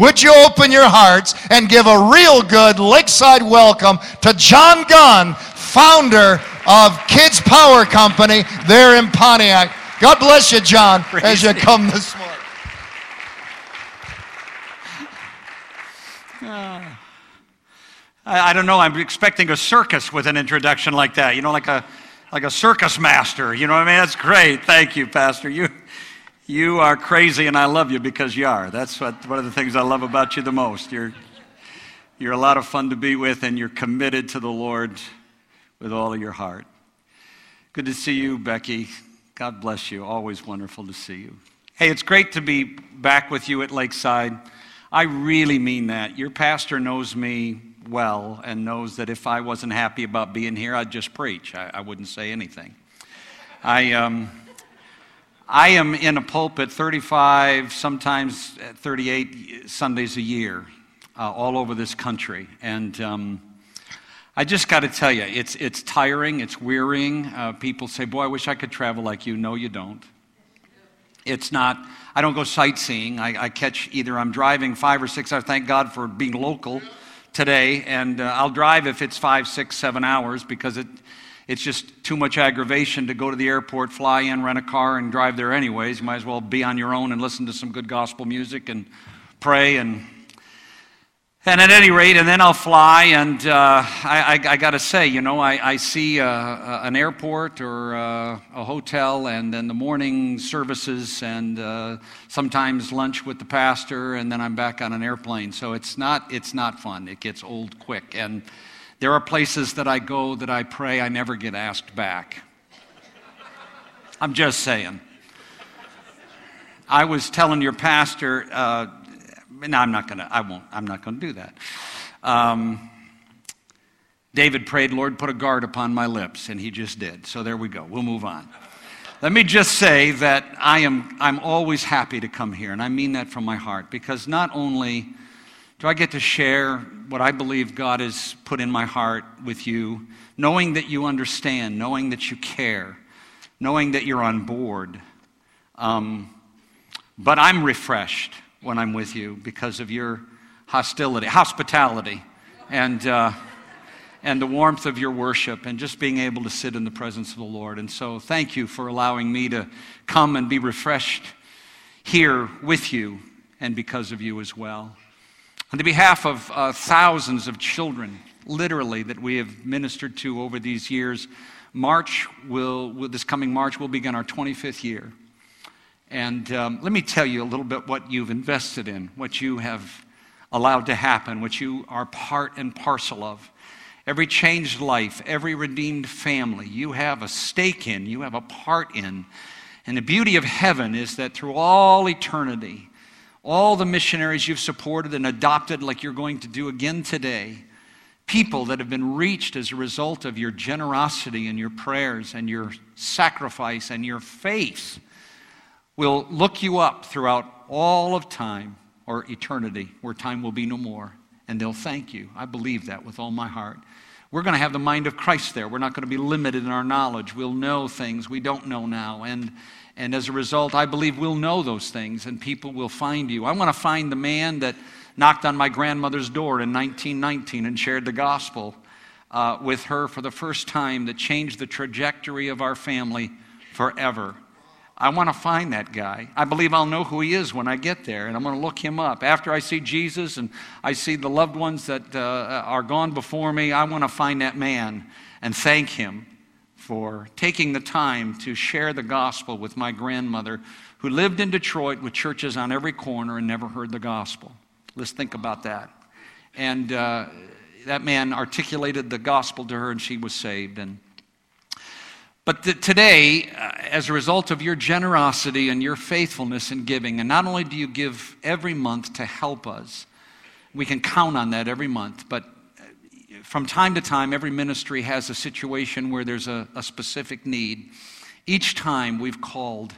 would you open your hearts and give a real good lakeside welcome to John Gunn, founder of Kids Power Company there in Pontiac. God bless you, John, Praise as you come this morning. I, I don't know. I'm expecting a circus with an introduction like that. You know, like a like a circus master. You know what I mean? That's great. Thank you, Pastor. You you are crazy, and I love you because you are. That's what one of the things I love about you the most. You're you're a lot of fun to be with, and you're committed to the Lord with all of your heart. Good to see you, Becky. God bless you. Always wonderful to see you. Hey, it's great to be back with you at Lakeside. I really mean that. Your pastor knows me well and knows that if I wasn't happy about being here, I'd just preach. I, I wouldn't say anything. I, um, I am in a pulpit 35, sometimes 38 Sundays a year, uh, all over this country. And um, I just got to tell you, it's, it's tiring, it's wearying. Uh, people say, Boy, I wish I could travel like you. No, you don't. It's not, I don't go sightseeing. I, I catch either I'm driving five or six hours. Thank God for being local today, and uh, I'll drive if it's five, six, seven hours because it, it's just too much aggravation to go to the airport, fly in, rent a car, and drive there anyways. You might as well be on your own and listen to some good gospel music and pray and and at any rate, and then I'll fly, and uh, I, I, I got to say, you know, I, I see uh, uh, an airport or uh, a hotel, and then the morning services, and sometimes lunch with the pastor, and then I'm back on an airplane. So it's not, it's not fun. It gets old quick. And there are places that I go that I pray I never get asked back. I'm just saying. I was telling your pastor no, I'm not going to, I won't, I'm not going to do that. Um, David prayed, Lord, put a guard upon my lips, and he just did. So there we go. We'll move on. Let me just say that I am I'm always happy to come here, and I mean that from my heart, because not only do I get to share what I believe God has put in my heart with you, knowing that you understand, knowing that you care, knowing that you're on board, um, but I'm refreshed when I'm with you because of your hostility, hospitality, and, uh, and the warmth of your worship, and just being able to sit in the presence of the Lord. And so, thank you for allowing me to come and be refreshed here with you and because of you as well. On the behalf of uh, thousands of children, literally, that we have ministered to over these years, March will, this coming March, will begin our 25th year. And um, let me tell you a little bit what you've invested in, what you have allowed to happen, what you are part and parcel of. Every changed life, every redeemed family, you have a stake in, you have a part in. And the beauty of heaven is that through all eternity, all the missionaries you've supported and adopted, like you're going to do again today, people that have been reached as a result of your generosity and your prayers and your sacrifice and your faith will look you up throughout all of time or eternity, where time will be no more, and they'll thank you. I believe that with all my heart. We're going to have the mind of Christ there. We're not going to be limited in our knowledge. We'll know things we don't know now. And, and as a result, I believe we'll know those things and people will find you. I want to find the man that knocked on my grandmother's door in 1919 and shared the gospel uh, with her for the first time that changed the trajectory of our family forever. I want to find that guy. I believe I'll know who he is when I get there, and I'm going to look him up. After I see Jesus and I see the loved ones that uh, are gone before me, I want to find that man and thank him for taking the time to share the gospel with my grandmother who lived in Detroit with churches on every corner and never heard the gospel. Let's think about that. And uh, that man articulated the gospel to her, and she was saved. And but today, uh, as a result of your generosity and your faithfulness in giving, and not only do you give every month to help us, we can count on that every month, but uh, from time to time, every ministry has a situation where there's a, a specific need. Each time we've called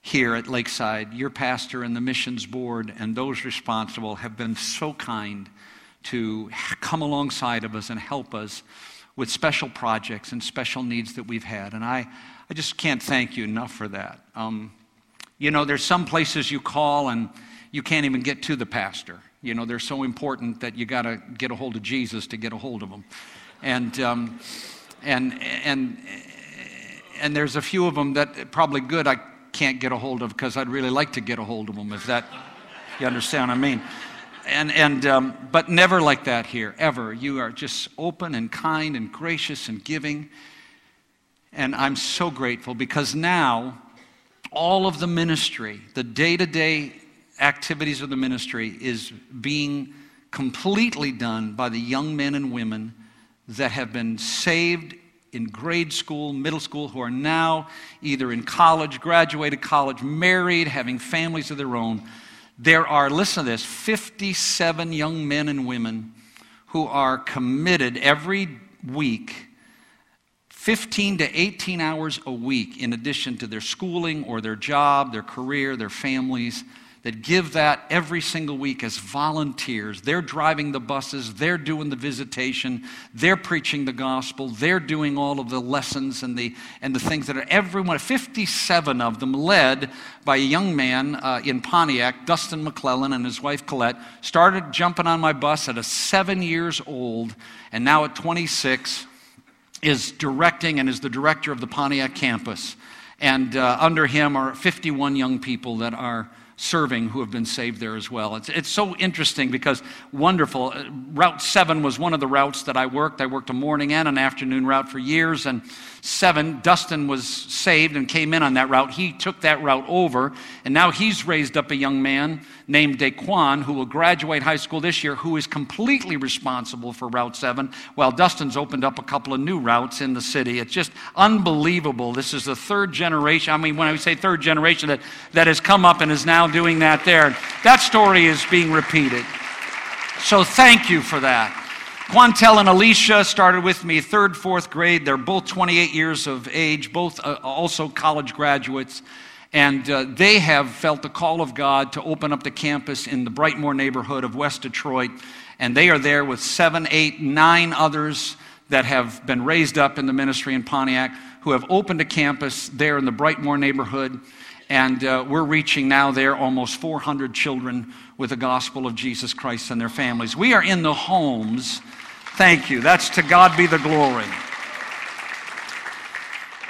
here at Lakeside, your pastor and the missions board and those responsible have been so kind to come alongside of us and help us with special projects and special needs that we've had. And I, I just can't thank you enough for that. Um, you know, there's some places you call and you can't even get to the pastor. You know, they're so important that you got to get a hold of Jesus to get a hold of them. And, um, and, and, and there's a few of them that probably good I can't get a hold of because I'd really like to get a hold of them, if that, you understand what I mean? And, and, um, but never like that here, ever. You are just open and kind and gracious and giving. And I'm so grateful because now all of the ministry, the day to day activities of the ministry, is being completely done by the young men and women that have been saved in grade school, middle school, who are now either in college, graduated college, married, having families of their own. There are, listen to this, 57 young men and women who are committed every week 15 to 18 hours a week in addition to their schooling or their job, their career, their families that give that every single week as volunteers. They're driving the buses, they're doing the visitation, they're preaching the gospel, they're doing all of the lessons and the, and the things that are everyone, 57 of them, led by a young man uh, in Pontiac, Dustin McClellan, and his wife Colette, started jumping on my bus at a seven years old, and now at 26 is directing and is the director of the Pontiac campus. And uh, under him are 51 young people that are serving who have been saved there as well. It's, it's so interesting because wonderful. Uh, route 7 was one of the routes that I worked. I worked a morning and an afternoon route for years. And 7, Dustin was saved and came in on that route. He took that route over. And now he's raised up a young man named Daquan who will graduate high school this year who is completely responsible for Route 7 while Dustin's opened up a couple of new routes in the city. It's just unbelievable. This is the third generation. I mean, when I say third generation, that, that has come up and is now doing that there. That story is being repeated. So thank you for that. Quantel and Alicia started with me third, fourth grade. They're both 28 years of age, both uh, also college graduates. And uh, they have felt the call of God to open up the campus in the Brightmoor neighborhood of West Detroit. And they are there with seven, eight, nine others that have been raised up in the ministry in Pontiac who have opened a campus there in the Brightmoor neighborhood. And uh, we're reaching now there almost 400 children with the gospel of Jesus Christ and their families. We are in the homes. Thank you. That's to God be the glory.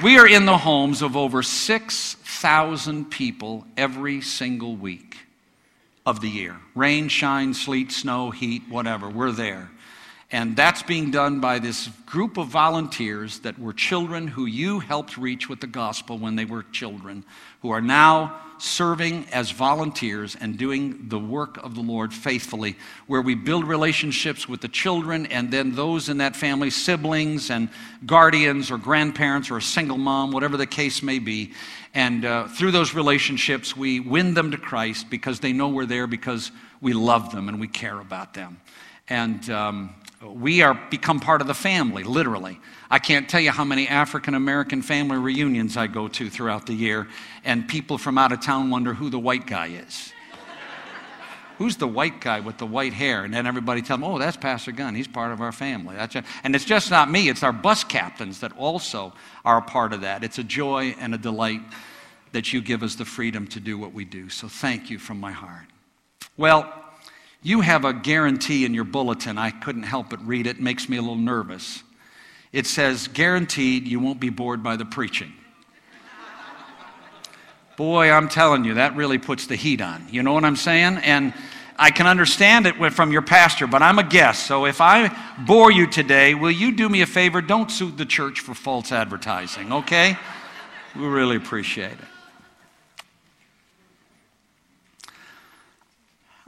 We are in the homes of over 6,000 people every single week of the year. Rain, shine, sleet, snow, heat, whatever. We're there. And that's being done by this group of volunteers that were children who you helped reach with the gospel when they were children, who are now serving as volunteers and doing the work of the Lord faithfully, where we build relationships with the children and then those in that family, siblings and guardians or grandparents or a single mom, whatever the case may be. And uh, through those relationships, we win them to Christ because they know we're there because we love them and we care about them. And um, we are become part of the family, literally. I can't tell you how many African American family reunions I go to throughout the year, and people from out of town wonder who the white guy is. Who's the white guy with the white hair? And then everybody tells them, oh, that's Pastor Gunn. He's part of our family. That's and it's just not me, it's our bus captains that also are a part of that. It's a joy and a delight that you give us the freedom to do what we do. So thank you from my heart. Well, you have a guarantee in your bulletin. I couldn't help but read it. it makes me a little nervous. It says, guaranteed you won't be bored by the preaching. Boy, I'm telling you, that really puts the heat on. You know what I'm saying? And I can understand it from your pastor, but I'm a guest. So if I bore you today, will you do me a favor? Don't sue the church for false advertising, okay? We really appreciate it.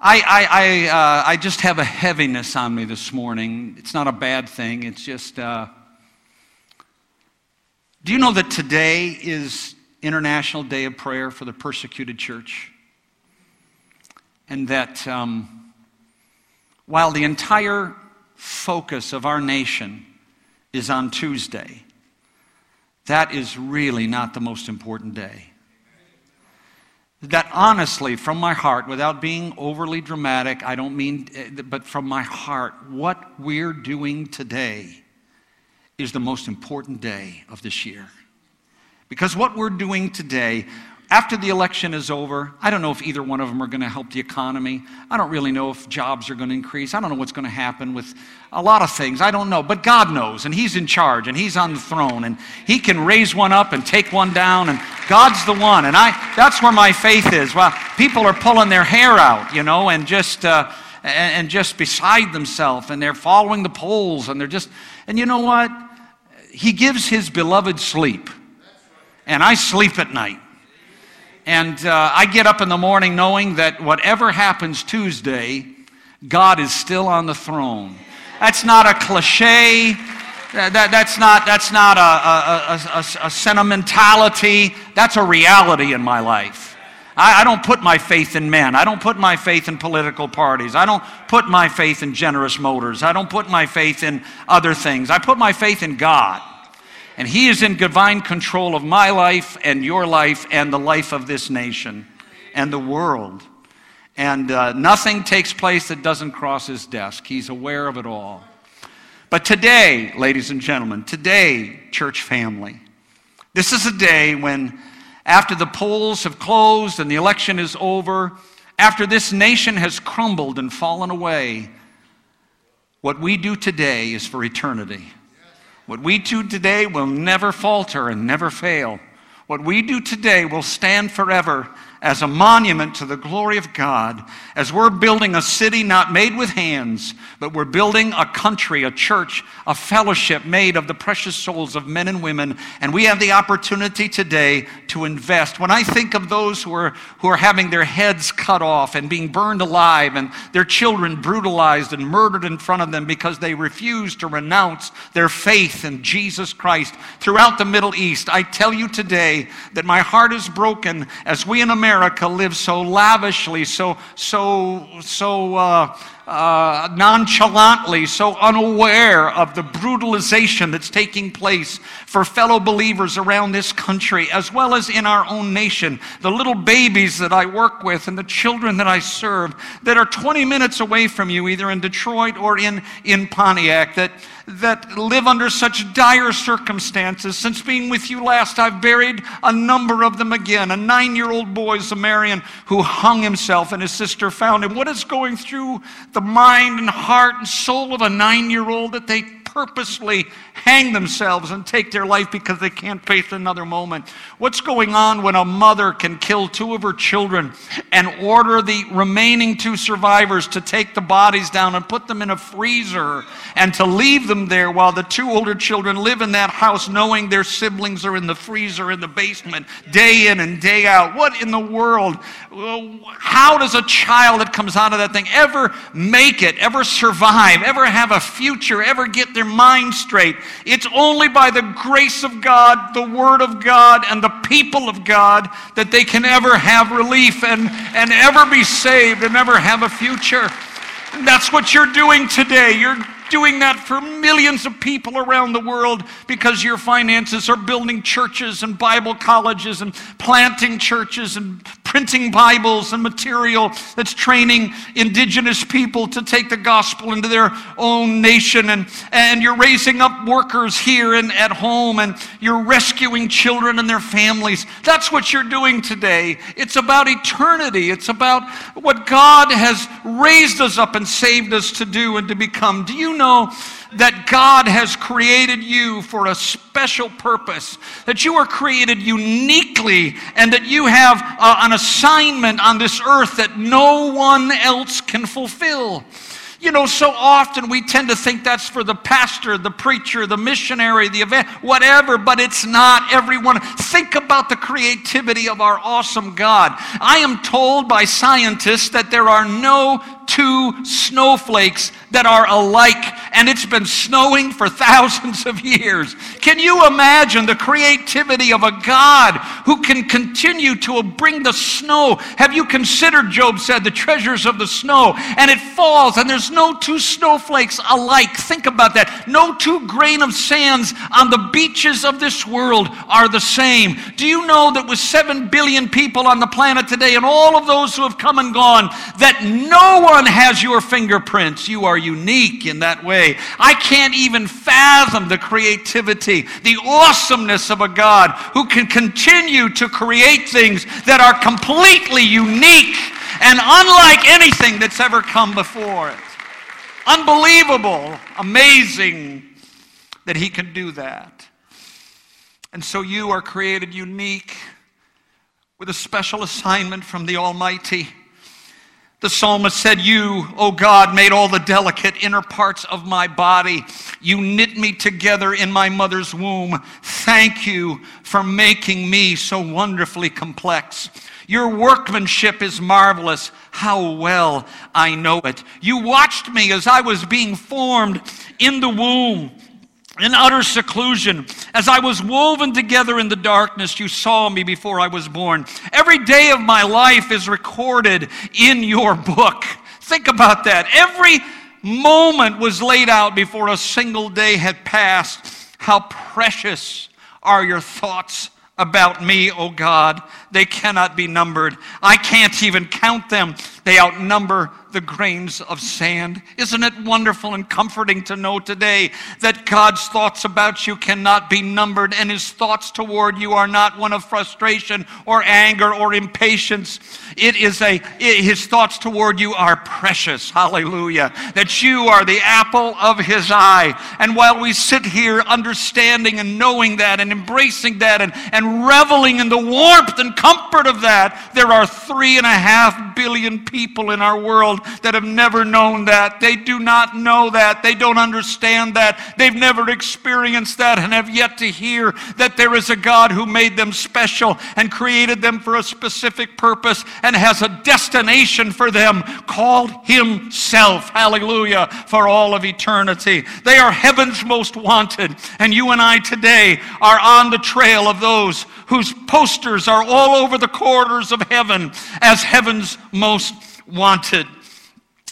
I, I, I, uh, I just have a heaviness on me this morning. It's not a bad thing. It's just, uh, do you know that today is International Day of Prayer for the Persecuted Church? And that um, while the entire focus of our nation is on Tuesday, that is really not the most important day that honestly, from my heart, without being overly dramatic, I don't mean, eh, but from my heart, what we're doing today is the most important day of this year. Because what we're doing today after the election is over, I don't know if either one of them are going to help the economy. I don't really know if jobs are going to increase. I don't know what's going to happen with a lot of things. I don't know. But God knows, and He's in charge, and He's on the throne, and He can raise one up and take one down, and God's the one. And I, that's where my faith is. Well, people are pulling their hair out, you know, and just, uh, and just beside themselves, and they're following the polls, and they're just, and you know what? He gives His beloved sleep, and I sleep at night. And uh, I get up in the morning knowing that whatever happens Tuesday, God is still on the throne. That's not a cliche. That, that, that's not, that's not a, a, a, a, sentimentality. That's a reality in my life. I, I don't put my faith in men. I don't put my faith in political parties. I don't put my faith in generous motors. I don't put my faith in other things. I put my faith in God. And He is in divine control of my life and your life and the life of this nation and the world. And uh, nothing takes place that doesn't cross His desk. He's aware of it all. But today, ladies and gentlemen, today, church family, this is a day when, after the polls have closed and the election is over, after this nation has crumbled and fallen away, what we do today is for eternity. What we do today will never falter and never fail. What we do today will stand forever as a monument to the glory of God, as we're building a city not made with hands, but we're building a country, a church, a fellowship made of the precious souls of men and women. And we have the opportunity today to invest. When I think of those who are, who are having their heads cut off and being burned alive, and their children brutalized and murdered in front of them because they refuse to renounce their faith in Jesus Christ throughout the Middle East, I tell you today that my heart is broken as we in America America lives so lavishly, so, so, so uh, uh, nonchalantly, so unaware of the brutalization that's taking place for fellow believers around this country, as well as in our own nation. The little babies that I work with and the children that I serve that are 20 minutes away from you, either in Detroit or in, in Pontiac, that that live under such dire circumstances. Since being with you last, I've buried a number of them again. A nine year old boy, Zamarian, who hung himself and his sister found him. What is going through the mind and heart and soul of a nine year old that they purposely hang themselves and take their life because they can't face another moment? What's going on when a mother can kill two of her children and order the remaining two survivors to take the bodies down and put them in a freezer and to leave them there while the two older children live in that house knowing their siblings are in the freezer in the basement day in and day out? What in the world? How does a child that comes out of that thing ever make it, ever survive, ever have a future, ever get their mind straight? It's only by the grace of God, the Word of God, and the people of God that they can ever have relief and, and ever be saved and ever have a future. And that's what you're doing today. You're doing that for millions of people around the world because your finances are building churches and Bible colleges and planting churches and printing Bibles and material that's training indigenous people to take the gospel into their own nation. And, and you're raising up workers here and at home and you're rescuing children and their families. That's what you're doing today. It's about eternity. It's about what God has raised us up and saved us to do and to become. Do you know that God has created you for a special purpose, that you are created uniquely, and that you have uh, an assignment on this earth that no one else can fulfill. You know, so often we tend to think that's for the pastor, the preacher, the missionary, the event, whatever, but it's not everyone. Think about the creativity of our awesome God. I am told by scientists that there are no two snowflakes that are alike, and it's been snowing for thousands of years. Can you imagine the creativity of a God who can continue to bring the snow? Have you considered, Job said, the treasures of the snow? And it falls, and there's no two snowflakes alike. Think about that. No two grain of sands on the beaches of this world are the same. Do you know that with seven billion people on the planet today, and all of those who have come and gone, that no one has your fingerprints? You are unique in that way. I can't even fathom the creativity, the awesomeness of a God who can continue to create things that are completely unique and unlike anything that's ever come before it. Unbelievable, amazing that He can do that. And so you are created unique with a special assignment from the Almighty. The psalmist said, You, O God, made all the delicate inner parts of my body. You knit me together in my mother's womb. Thank you for making me so wonderfully complex. Your workmanship is marvelous. How well I know it. You watched me as I was being formed in the womb in utter seclusion. As I was woven together in the darkness, you saw me before I was born. Every day of my life is recorded in your book. Think about that. Every moment was laid out before a single day had passed. How precious are your thoughts about me, O God. They cannot be numbered. I can't even count them. They outnumber the grains of sand. Isn't it wonderful and comforting to know today that God's thoughts about you cannot be numbered and his thoughts toward you are not one of frustration or anger or impatience? It is a, it, his thoughts toward you are precious. Hallelujah. That you are the apple of his eye. And while we sit here understanding and knowing that and embracing that and, and reveling in the warmth and comfort of that, there are three and a half billion people in our world that have never known that. They do not know that. They don't understand that. They've never experienced that and have yet to hear that there is a God who made them special and created them for a specific purpose and has a destination for them called Himself. Hallelujah. For all of eternity. They are heaven's most wanted. And you and I today are on the trail of those whose posters are all over the corridors of heaven as heaven's most wanted.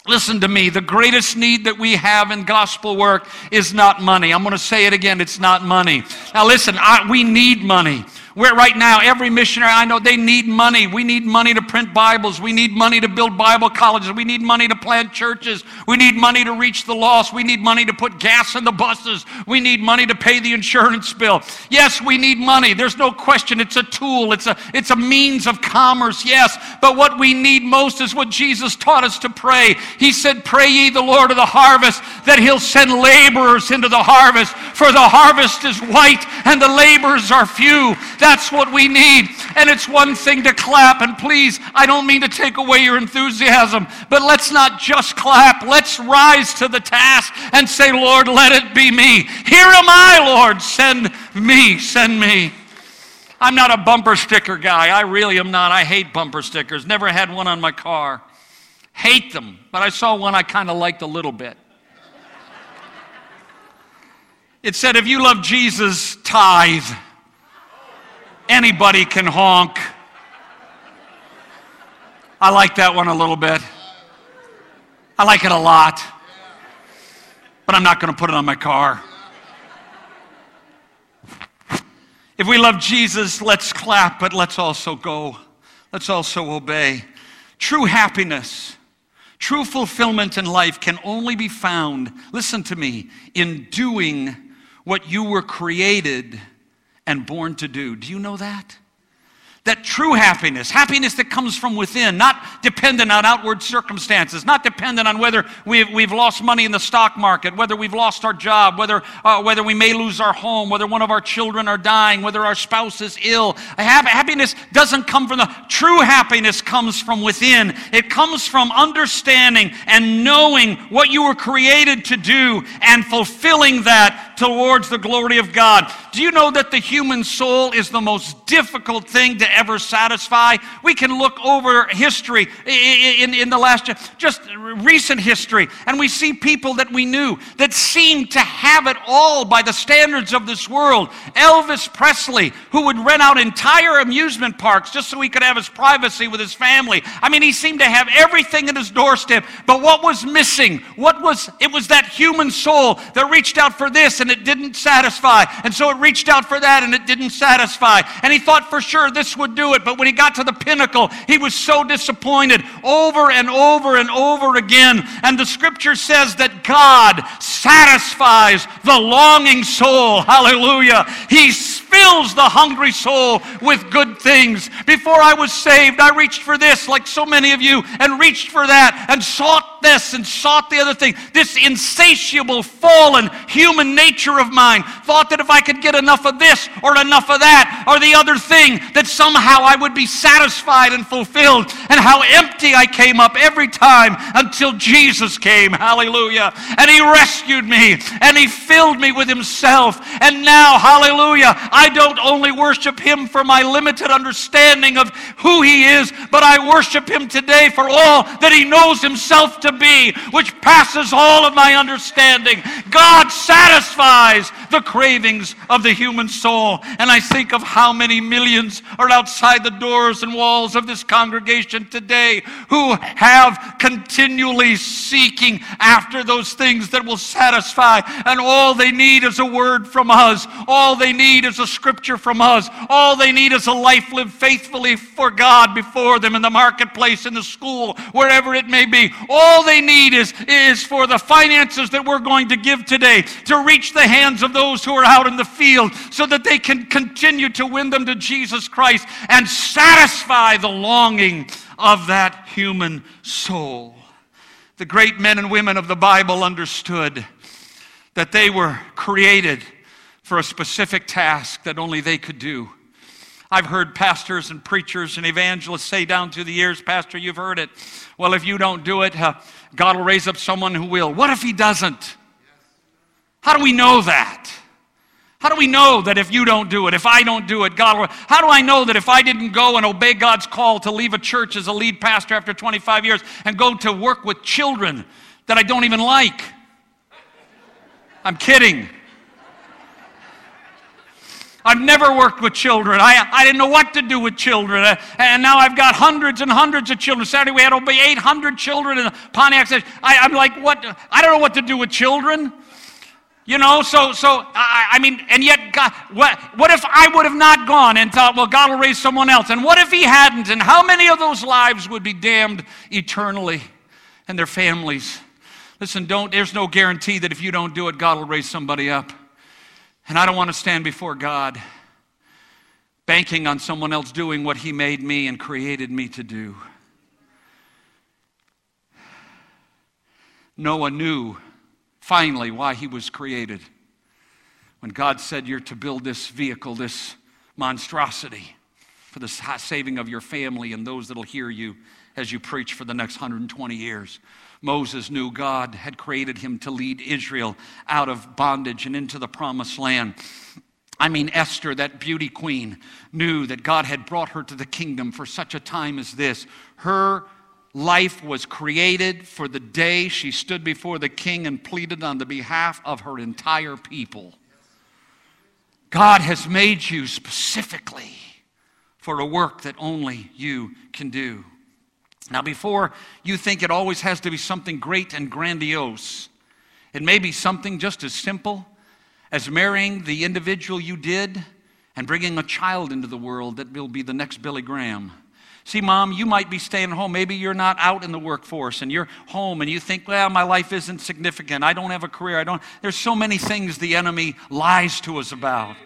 Listen to me. The greatest need that we have in gospel work is not money. I'm going to say it again. It's not money. Now, listen, I, we need money. Where right now, every missionary I know, they need money. We need money to print Bibles. We need money to build Bible colleges. We need money to plant churches. We need money to reach the lost. We need money to put gas in the buses. We need money to pay the insurance bill. Yes, we need money. There's no question. It's a tool. It's a, it's a means of commerce. Yes. But what we need most is what Jesus taught us to pray. He said, pray ye the Lord of the harvest that he'll send laborers into the harvest. For the harvest is white and the laborers are few. That's what we need. And it's one thing to clap. And please, I don't mean to take away your enthusiasm, but let's not just clap. Let's rise to the task and say, Lord, let it be me. Here am I, Lord. Send me. Send me. I'm not a bumper sticker guy. I really am not. I hate bumper stickers. Never had one on my car. Hate them. But I saw one I kind of liked a little bit. It said, if you love Jesus, tithe. Anybody can honk. I like that one a little bit. I like it a lot. But I'm not going to put it on my car. If we love Jesus, let's clap, but let's also go. Let's also obey. True happiness, true fulfillment in life can only be found, listen to me, in doing what you were created and born to do. Do you know that? That true happiness, happiness that comes from within, not dependent on outward circumstances, not dependent on whether we've, we've lost money in the stock market, whether we've lost our job, whether, uh, whether we may lose our home, whether one of our children are dying, whether our spouse is ill. happiness doesn't come from the true happiness comes from within. It comes from understanding and knowing what you were created to do and fulfilling that towards the glory of God. Do you know that the human soul is the most difficult thing to ever satisfy? We can look over history in, in the last, just recent history, and we see people that we knew that seemed to have it all by the standards of this world. Elvis Presley, who would rent out entire amusement parks just so he could have his privacy with his family. I mean, he seemed to have everything at his doorstep, but what was missing? What was, it was that human soul that reached out for this and it didn't satisfy. And so it reached out for that and it didn't satisfy. And he thought for sure this would do it. But when he got to the pinnacle, he was so disappointed over and over and over again. And the scripture says that God satisfies the longing soul. Hallelujah. He fills the hungry soul with good things. Before I was saved, I reached for this, like so many of you, and reached for that, and sought this and sought the other thing. This insatiable, fallen human nature of mine thought that if I could get enough of this or enough of that or the other thing, that somehow I would be satisfied and fulfilled. And how empty I came up every time until Jesus came. Hallelujah. And He rescued me and He filled me with Himself. And now, hallelujah, I don't only worship Him for my limited understanding of who He is, but I worship Him today for all that He knows Himself to be, which passes all of my understanding. God satisfies the cravings of the human soul. And I think of how many millions are outside the doors and walls of this congregation today who have continually seeking after those things that will satisfy. And all they need is a word from us. All they need is a scripture from us. All they need is a life lived faithfully for God before them in the marketplace, in the school, wherever it may be. All they need is, is for the finances that we're going to give today to reach the hands of those who are out in the field so that they can continue to win them to Jesus Christ and satisfy the longing of that human soul. The great men and women of the Bible understood that they were created for a specific task that only they could do. I've heard pastors and preachers and evangelists say down through the years, Pastor, you've heard it. Well, if you don't do it, uh, God will raise up someone who will. What if he doesn't? How do we know that? How do we know that if you don't do it, if I don't do it, God will? How do I know that if I didn't go and obey God's call to leave a church as a lead pastor after 25 years and go to work with children that I don't even like? I'm kidding. I've never worked with children. I, I didn't know what to do with children. Uh, and now I've got hundreds and hundreds of children. Saturday we had over 800 children in Pontiac. I, I'm like, what? I don't know what to do with children. You know, so, so I, I mean, and yet, God, what, what if I would have not gone and thought, well, God will raise someone else? And what if He hadn't? And how many of those lives would be damned eternally and their families? Listen, don't, there's no guarantee that if you don't do it, God will raise somebody up. And I don't want to stand before God banking on someone else doing what He made me and created me to do. Noah knew finally why he was created. When God said, You're to build this vehicle, this monstrosity, for the saving of your family and those that'll hear you as you preach for the next 120 years. Moses knew God had created him to lead Israel out of bondage and into the promised land. I mean, Esther, that beauty queen, knew that God had brought her to the kingdom for such a time as this. Her life was created for the day she stood before the king and pleaded on the behalf of her entire people. God has made you specifically for a work that only you can do. Now, before you think it always has to be something great and grandiose, it may be something just as simple as marrying the individual you did and bringing a child into the world that will be the next Billy Graham. See, mom, you might be staying home. Maybe you're not out in the workforce and you're home and you think, well, my life isn't significant. I don't have a career. I don't. There's so many things the enemy lies to us about.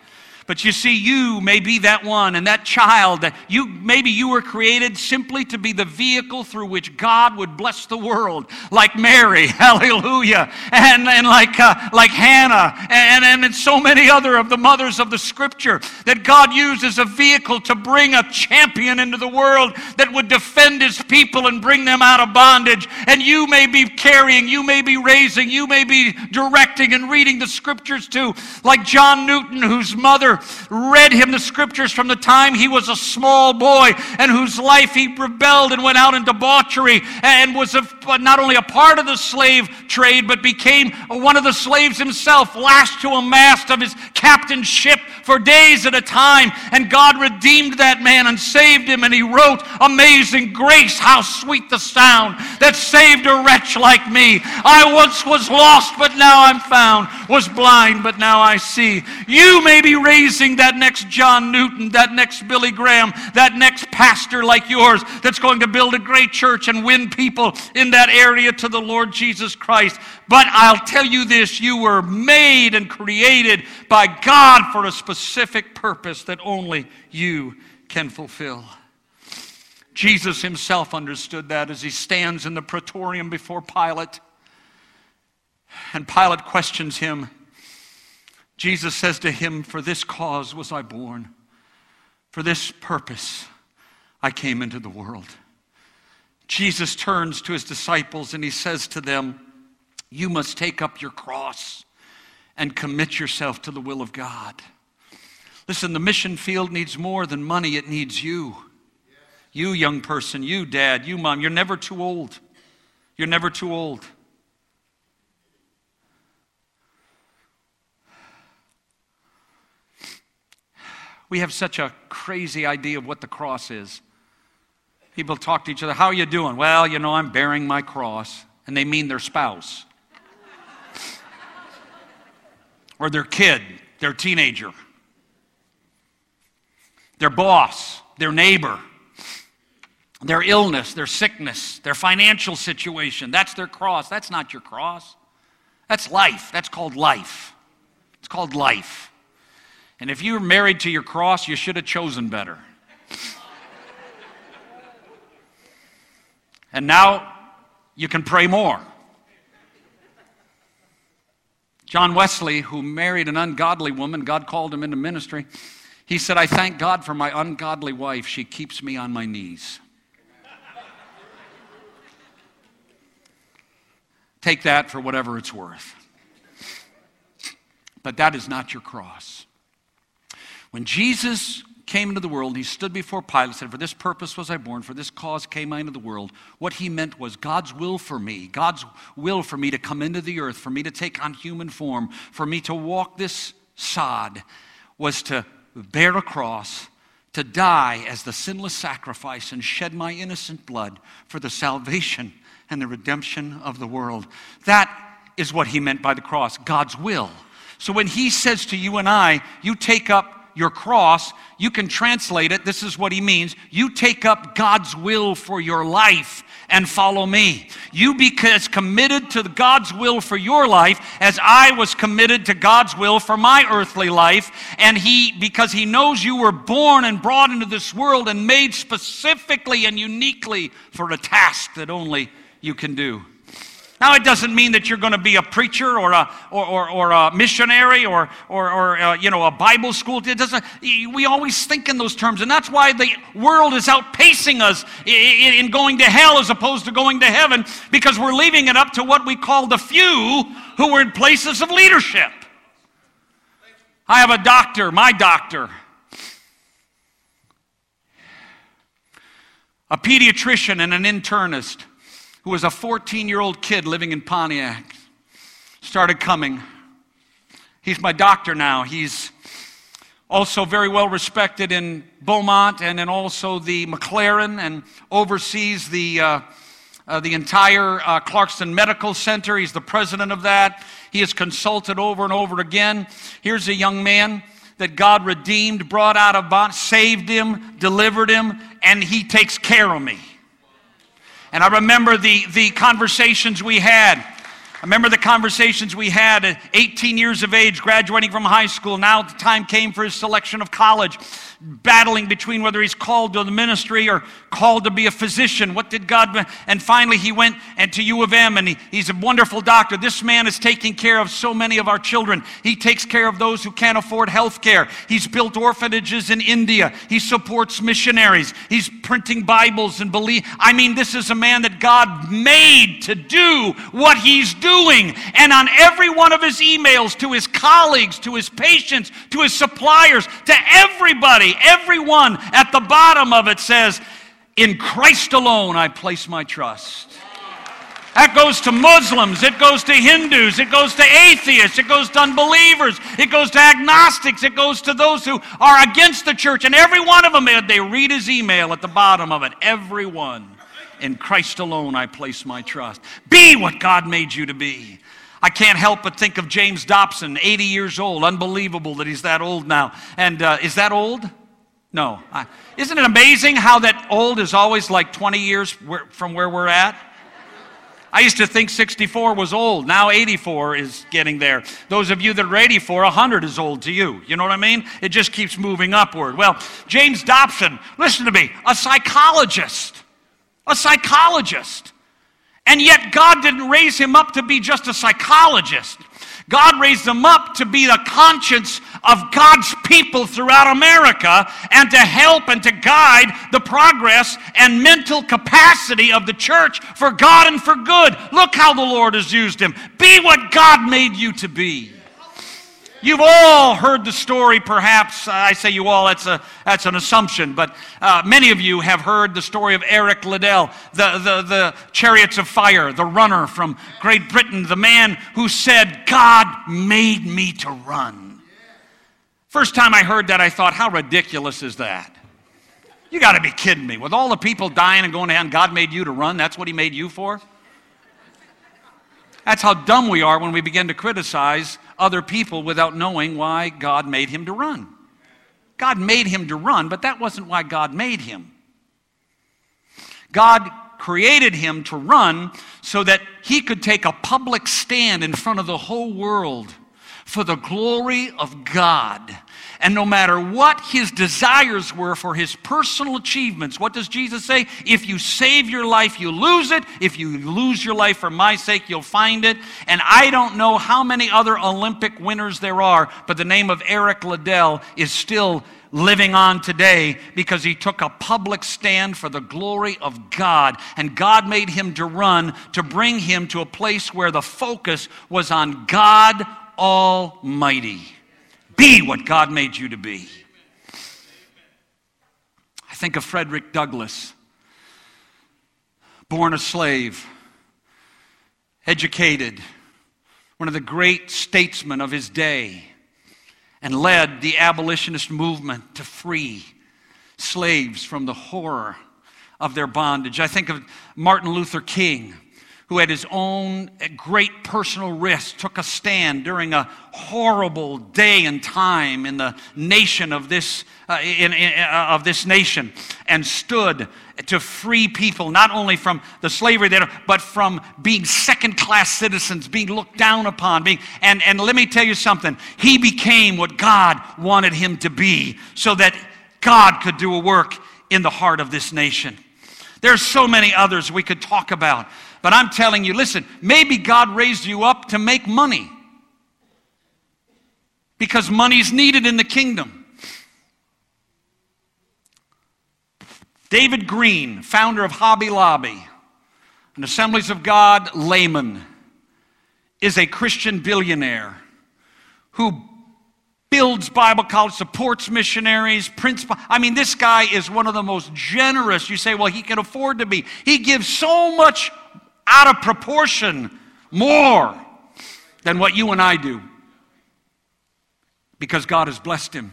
But you see, you may be that one and that child that you maybe you were created simply to be the vehicle through which God would bless the world, like Mary, hallelujah, and, and like, uh, like Hannah, and, and, and so many other of the mothers of the scripture that God used as a vehicle to bring a champion into the world that would defend his people and bring them out of bondage. And you may be carrying, you may be raising, you may be directing and reading the scriptures too, like John Newton, whose mother read him the scriptures from the time he was a small boy and whose life he rebelled and went out in debauchery and was a, not only a part of the slave trade, but became one of the slaves himself, lashed to a mast of his captain's ship for days at a time. And God redeemed that man and saved him, and he wrote, Amazing grace, how sweet the sound that saved a wretch like me. I once was lost, but now I'm found, was blind, but now I see. You may be raising that next John Newton, that next Billy Graham, that next pastor like yours that's going to build a great church and win people in that area to the Lord Jesus Christ. But I'll tell you this you were made and created by God for a specific purpose that only you can fulfill. Jesus himself understood that as he stands in the praetorium before Pilate. And Pilate questions him. Jesus says to him, For this cause was I born, for this purpose I came into the world. Jesus turns to his disciples and he says to them, You must take up your cross and commit yourself to the will of God. Listen, the mission field needs more than money, it needs you. You, young person, you, dad, you, mom, you're never too old. You're never too old. We have such a crazy idea of what the cross is. People talk to each other, How are you doing? Well, you know, I'm bearing my cross. And they mean their spouse, or their kid, their teenager, their boss, their neighbor their illness, their sickness, their financial situation. That's their cross. That's not your cross. That's life. That's called life. It's called life. And if you're married to your cross, you should have chosen better. and now you can pray more. John Wesley, who married an ungodly woman, God called him into ministry. He said, I thank God for my ungodly wife. She keeps me on my knees. Take that for whatever it's worth. But that is not your cross. When Jesus came into the world, he stood before Pilate and said, For this purpose was I born, for this cause came I into the world. What he meant was God's will for me, God's will for me to come into the earth, for me to take on human form, for me to walk this sod, was to bear a cross, to die as the sinless sacrifice, and shed my innocent blood for the salvation and the redemption of the world. That is what he meant by the cross God's will. So when he says to you and I, you take up your cross, you can translate it. This is what he means. You take up God's will for your life and follow me. You be as committed to God's will for your life as I was committed to God's will for my earthly life. And he, because he knows you were born and brought into this world and made specifically and uniquely for a task that only you can do. Now, it doesn't mean that you're going to be a preacher or a, or, or, or a missionary or, or, or uh, you know, a Bible school. It doesn't, we always think in those terms, and that's why the world is outpacing us in, in going to hell as opposed to going to heaven because we're leaving it up to what we call the few who are in places of leadership. I have a doctor, my doctor, a pediatrician and an internist who was a 14 year old kid living in Pontiac, started coming. He's my doctor now. He's also very well respected in Beaumont and then also the McLaren and oversees the, uh, uh, the entire uh, Clarkston Medical Center. He's the president of that. He has consulted over and over again. Here's a young man that God redeemed, brought out of bond, saved him, delivered him, and he takes care of me. And I remember the, the conversations we had. I remember the conversations we had at 18 years of age, graduating from high school. Now the time came for his selection of college battling between whether he's called to the ministry or called to be a physician. What did God? And finally, he went and to U of M, and he, he's a wonderful doctor. This man is taking care of so many of our children. He takes care of those who can't afford health care. He's built orphanages in India. He supports missionaries. He's printing Bibles and believe. I mean, this is a man that God made to do what he's doing doing. And on every one of his emails to his colleagues, to his patients, to his suppliers, to everybody, everyone at the bottom of it says, In Christ alone I place my trust. That goes to Muslims, it goes to Hindus, it goes to atheists, it goes to unbelievers, it goes to agnostics, it goes to those who are against the church. And every one of them, they read his email at the bottom of it. Every one. In Christ alone I place my trust. Be what God made you to be. I can't help but think of James Dobson, 80 years old. Unbelievable that he's that old now. And uh, is that old? No. Uh, isn't it amazing how that old is always like 20 years from where we're at? I used to think 64 was old. Now 84 is getting there. Those of you that are 84, 100 is old to you. You know what I mean? It just keeps moving upward. Well, James Dobson, listen to me, a psychologist. A psychologist. And yet God didn't raise him up to be just a psychologist. God raised them up to be the conscience of God's people throughout America and to help and to guide the progress and mental capacity of the church for God and for good. Look how the Lord has used him. Be what God made you to be. You've all heard the story, perhaps. I say you all, that's, a, that's an assumption, but uh, many of you have heard the story of Eric Liddell, the, the, the chariots of fire, the runner from Great Britain, the man who said, God made me to run. First time I heard that, I thought, how ridiculous is that? You got to be kidding me. With all the people dying and going to heaven, God made you to run? That's what He made you for? That's how dumb we are when we begin to criticize other people without knowing why God made him to run. God made him to run, but that wasn't why God made him. God created him to run so that he could take a public stand in front of the whole world for the glory of God and no matter what his desires were for his personal achievements, what does Jesus say? If you save your life, you lose it. If you lose your life for my sake, you'll find it. And I don't know how many other Olympic winners there are, but the name of Eric Liddell is still living on today because he took a public stand for the glory of God. And God made him to run to bring him to a place where the focus was on God Almighty. Be what God made you to be. I think of Frederick Douglass, born a slave, educated, one of the great statesmen of his day, and led the abolitionist movement to free slaves from the horror of their bondage. I think of Martin Luther King who at his own great personal risk took a stand during a horrible day and time in the nation of this, uh, in, in, uh, of this nation and stood to free people not only from the slavery there but from being second class citizens being looked down upon being and, and let me tell you something. He became what god wanted him to be so that god could do a work in the heart of this nation. There's so many others we could talk about but I'm telling you, listen, maybe God raised you up to make money because money's needed in the kingdom. David Green, founder of Hobby Lobby, an Assemblies of God layman, is a Christian billionaire who builds Bible college, supports missionaries, prints. I mean, this guy is one of the most generous. You say, well, he can afford to be. He gives so much out of proportion more than what you and I do because God has blessed him.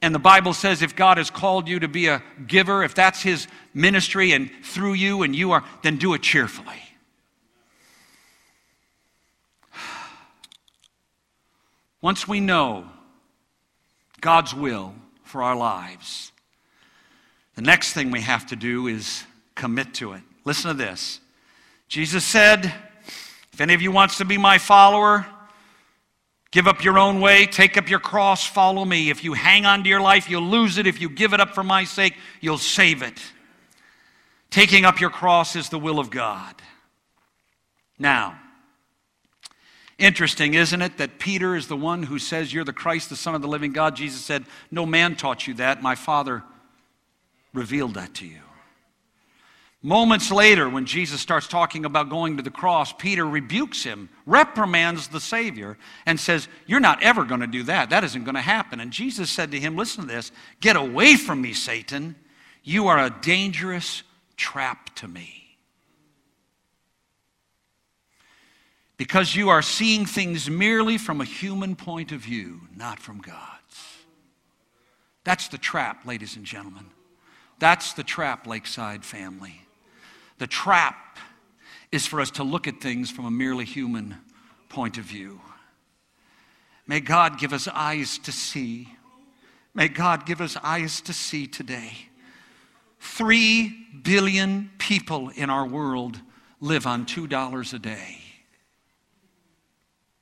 And the Bible says if God has called you to be a giver, if that's his ministry and through you and you are, then do it cheerfully. Once we know God's will for our lives, the next thing we have to do is commit to it. Listen to this. Jesus said, If any of you wants to be my follower, give up your own way, take up your cross, follow me. If you hang on to your life, you'll lose it. If you give it up for my sake, you'll save it. Taking up your cross is the will of God. Now, interesting, isn't it, that Peter is the one who says, You're the Christ, the Son of the living God? Jesus said, No man taught you that. My Father revealed that to you. Moments later, when Jesus starts talking about going to the cross, Peter rebukes him, reprimands the Savior, and says, You're not ever going to do that. That isn't going to happen. And Jesus said to him, Listen to this Get away from me, Satan. You are a dangerous trap to me. Because you are seeing things merely from a human point of view, not from God's. That's the trap, ladies and gentlemen. That's the trap, Lakeside family. The trap is for us to look at things from a merely human point of view. May God give us eyes to see. May God give us eyes to see today. Three billion people in our world live on $2 a day.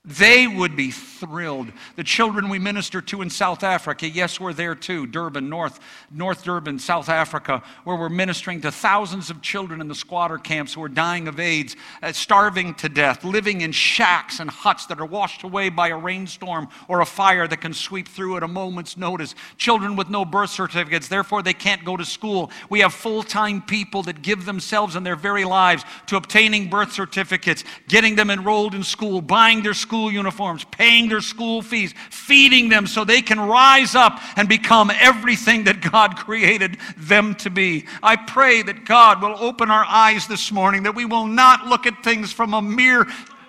They would be thrilled. The children we minister to in South Africa, yes, we're there too, Durban, North, North Durban, South Africa, where we're ministering to thousands of children in the squatter camps who are dying of AIDS, uh, starving to death, living in shacks and huts that are washed away by a rainstorm or a fire that can sweep through at a moment's notice. Children with no birth certificates, therefore they can't go to school. We have full time people that give themselves and their very lives to obtaining birth certificates, getting them enrolled in school, buying their school school uniforms, paying their school fees, feeding them so they can rise up and become everything that God created them to be. I pray that God will open our eyes this morning, that we will not look at things from a mere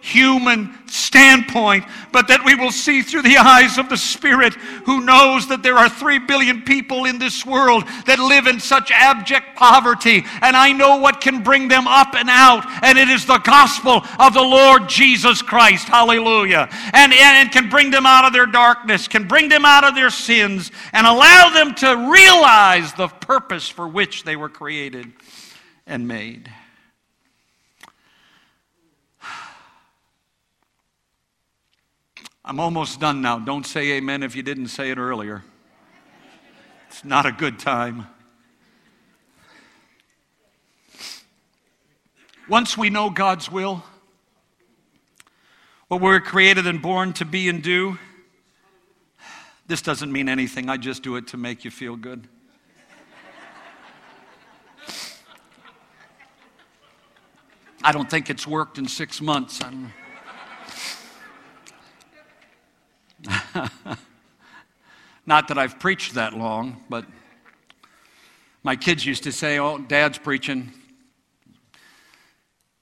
human standpoint, but that we will see through the eyes of the Spirit who knows that there are three billion people in this world that live in such abject poverty. And I know what can bring them up and out, and it is the gospel of the Lord Jesus Christ. Hallelujah. And, and can bring them out of their darkness, can bring them out of their sins, and allow them to realize the purpose for which they were created and made. I'm almost done now. Don't say amen if you didn't say it earlier. It's not a good time. Once we know God's will, what we're created and born to be and do, this doesn't mean anything. I just do it to make you feel good. I don't think it's worked in six months. I'm, Not that I've preached that long, but my kids used to say, Oh, dad's preaching.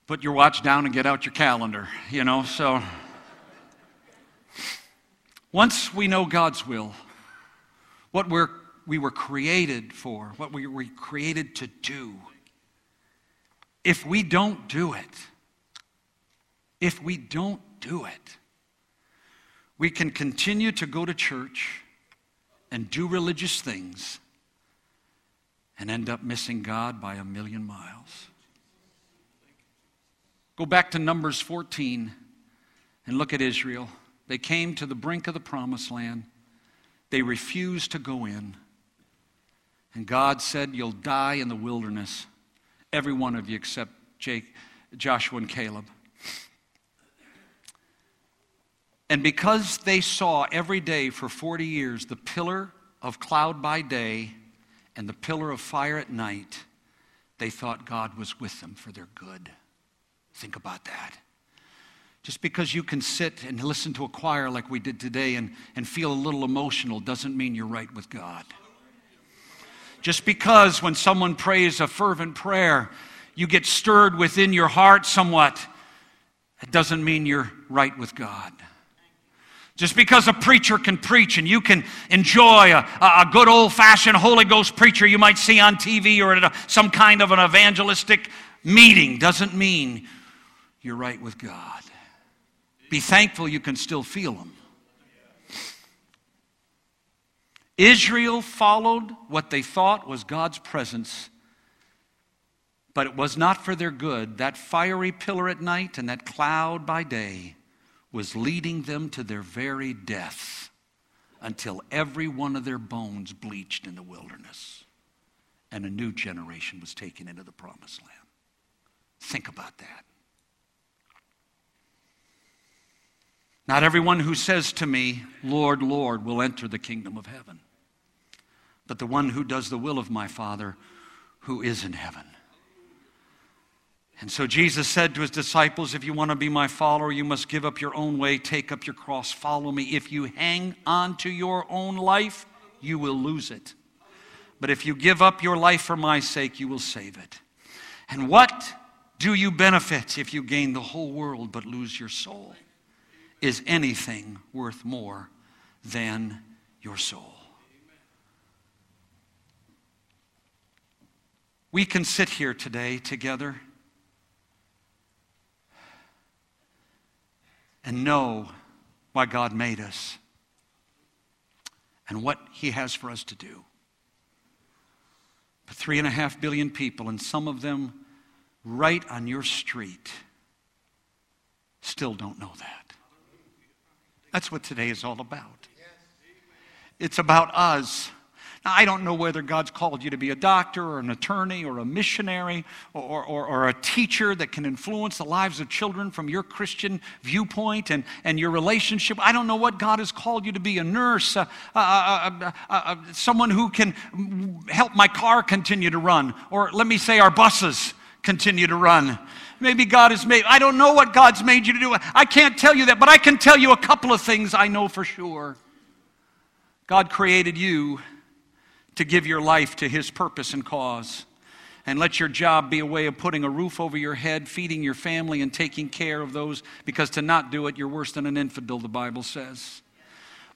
Put your watch down and get out your calendar, you know, so. Once we know God's will, what we're, we were created for, what we were created to do, if we don't do it, if we don't do it, we can continue to go to church and do religious things and end up missing God by a million miles. Go back to Numbers 14 and look at Israel. They came to the brink of the promised land. They refused to go in. And God said, You'll die in the wilderness, every one of you except Jake, Joshua and Caleb. And because they saw every day for 40 years the pillar of cloud by day and the pillar of fire at night, they thought God was with them for their good. Think about that. Just because you can sit and listen to a choir like we did today and, and feel a little emotional doesn't mean you're right with God. Just because when someone prays a fervent prayer, you get stirred within your heart somewhat, it doesn't mean you're right with God. Just because a preacher can preach and you can enjoy a, a good old fashioned Holy Ghost preacher you might see on TV or at a, some kind of an evangelistic meeting doesn't mean you're right with God. Be thankful you can still feel Him. Israel followed what they thought was God's presence, but it was not for their good. That fiery pillar at night and that cloud by day was leading them to their very death until every one of their bones bleached in the wilderness and a new generation was taken into the promised land. Think about that. Not everyone who says to me, Lord, Lord, will enter the kingdom of heaven, but the one who does the will of my Father who is in heaven. And so Jesus said to his disciples, If you want to be my follower, you must give up your own way, take up your cross, follow me. If you hang on to your own life, you will lose it. But if you give up your life for my sake, you will save it. And what do you benefit if you gain the whole world but lose your soul? Is anything worth more than your soul? We can sit here today together and know why God made us and what He has for us to do. But three and a half billion people, and some of them right on your street, still don't know that. That's what today is all about. It's about us now, I don't know whether God's called you to be a doctor or an attorney or a missionary or, or, or, a teacher that can influence the lives of children from your Christian viewpoint and, and your relationship. I don't know what God has called you to be a nurse, someone who can help my car continue to run, or let me say, our buses continue to run. Maybe God has made, I don't know what God's made you to do. I can't tell you that, but I can tell you a couple of things I know for sure. God created you to give your life to His purpose and cause. And let your job be a way of putting a roof over your head, feeding your family, and taking care of those, because to not do it, you're worse than an infidel, the Bible says.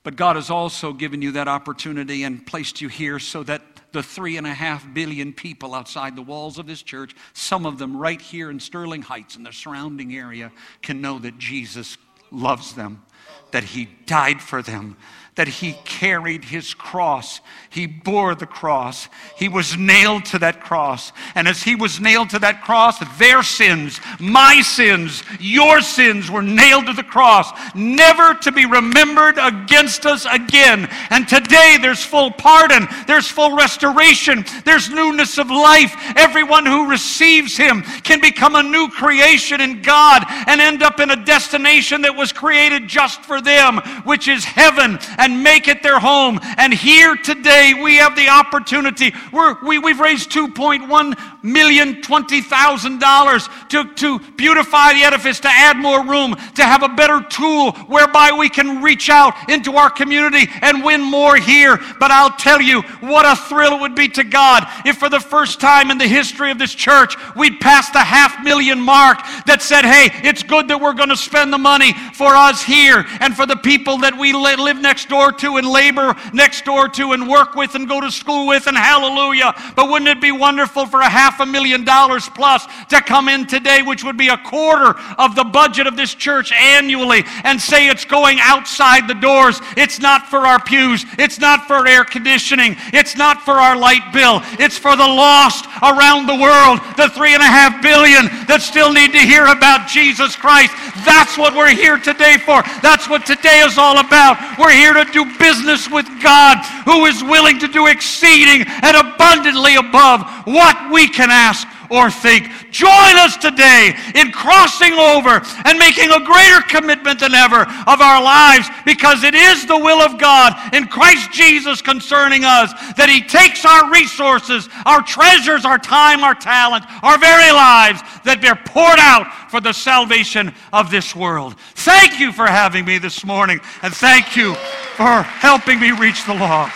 But God has also given you that opportunity and placed you here so that the three and a half billion people outside the walls of this church, some of them right here in Sterling Heights and the surrounding area, can know that Jesus loves them, that He died for them, that he carried his cross. He bore the cross. He was nailed to that cross. And as he was nailed to that cross, their sins, my sins, your sins were nailed to the cross, never to be remembered against us again. And today there's full pardon, there's full restoration, there's newness of life. Everyone who receives him can become a new creation in God and end up in a destination that was created just for them, which is heaven. And and make it their home. And here today we have the opportunity. We're, we, we've raised $2.1 million, $20,000 to, to beautify the edifice, to add more room, to have a better tool whereby we can reach out into our community and win more here. But I'll tell you what a thrill it would be to God if for the first time in the history of this church we'd passed the half million mark that said, hey, it's good that we're going to spend the money for us here and for the people that we live next door to and labor next door to and work with and go to school with, and hallelujah. But wouldn't it be wonderful for a half a million dollars plus to come in today, which would be a quarter of the budget of this church annually, and say it's going outside the doors? It's not for our pews, it's not for air conditioning, it's not for our light bill, it's for the lost around the world, the three and a half billion that still need to hear about Jesus Christ. That's what we're here today for. That's what today is all about. We're here to do business with God who is willing to do exceeding and abundantly above what we can ask or think. Join us today in crossing over and making a greater commitment than ever of our lives because it is the will of God in Christ Jesus concerning us that He takes our resources, our treasures, our time, our talent, our very lives that they're poured out for the salvation of this world. Thank you for having me this morning and thank you for helping me reach the lost.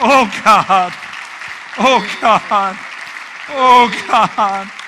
Oh God. Oh God. Oh God.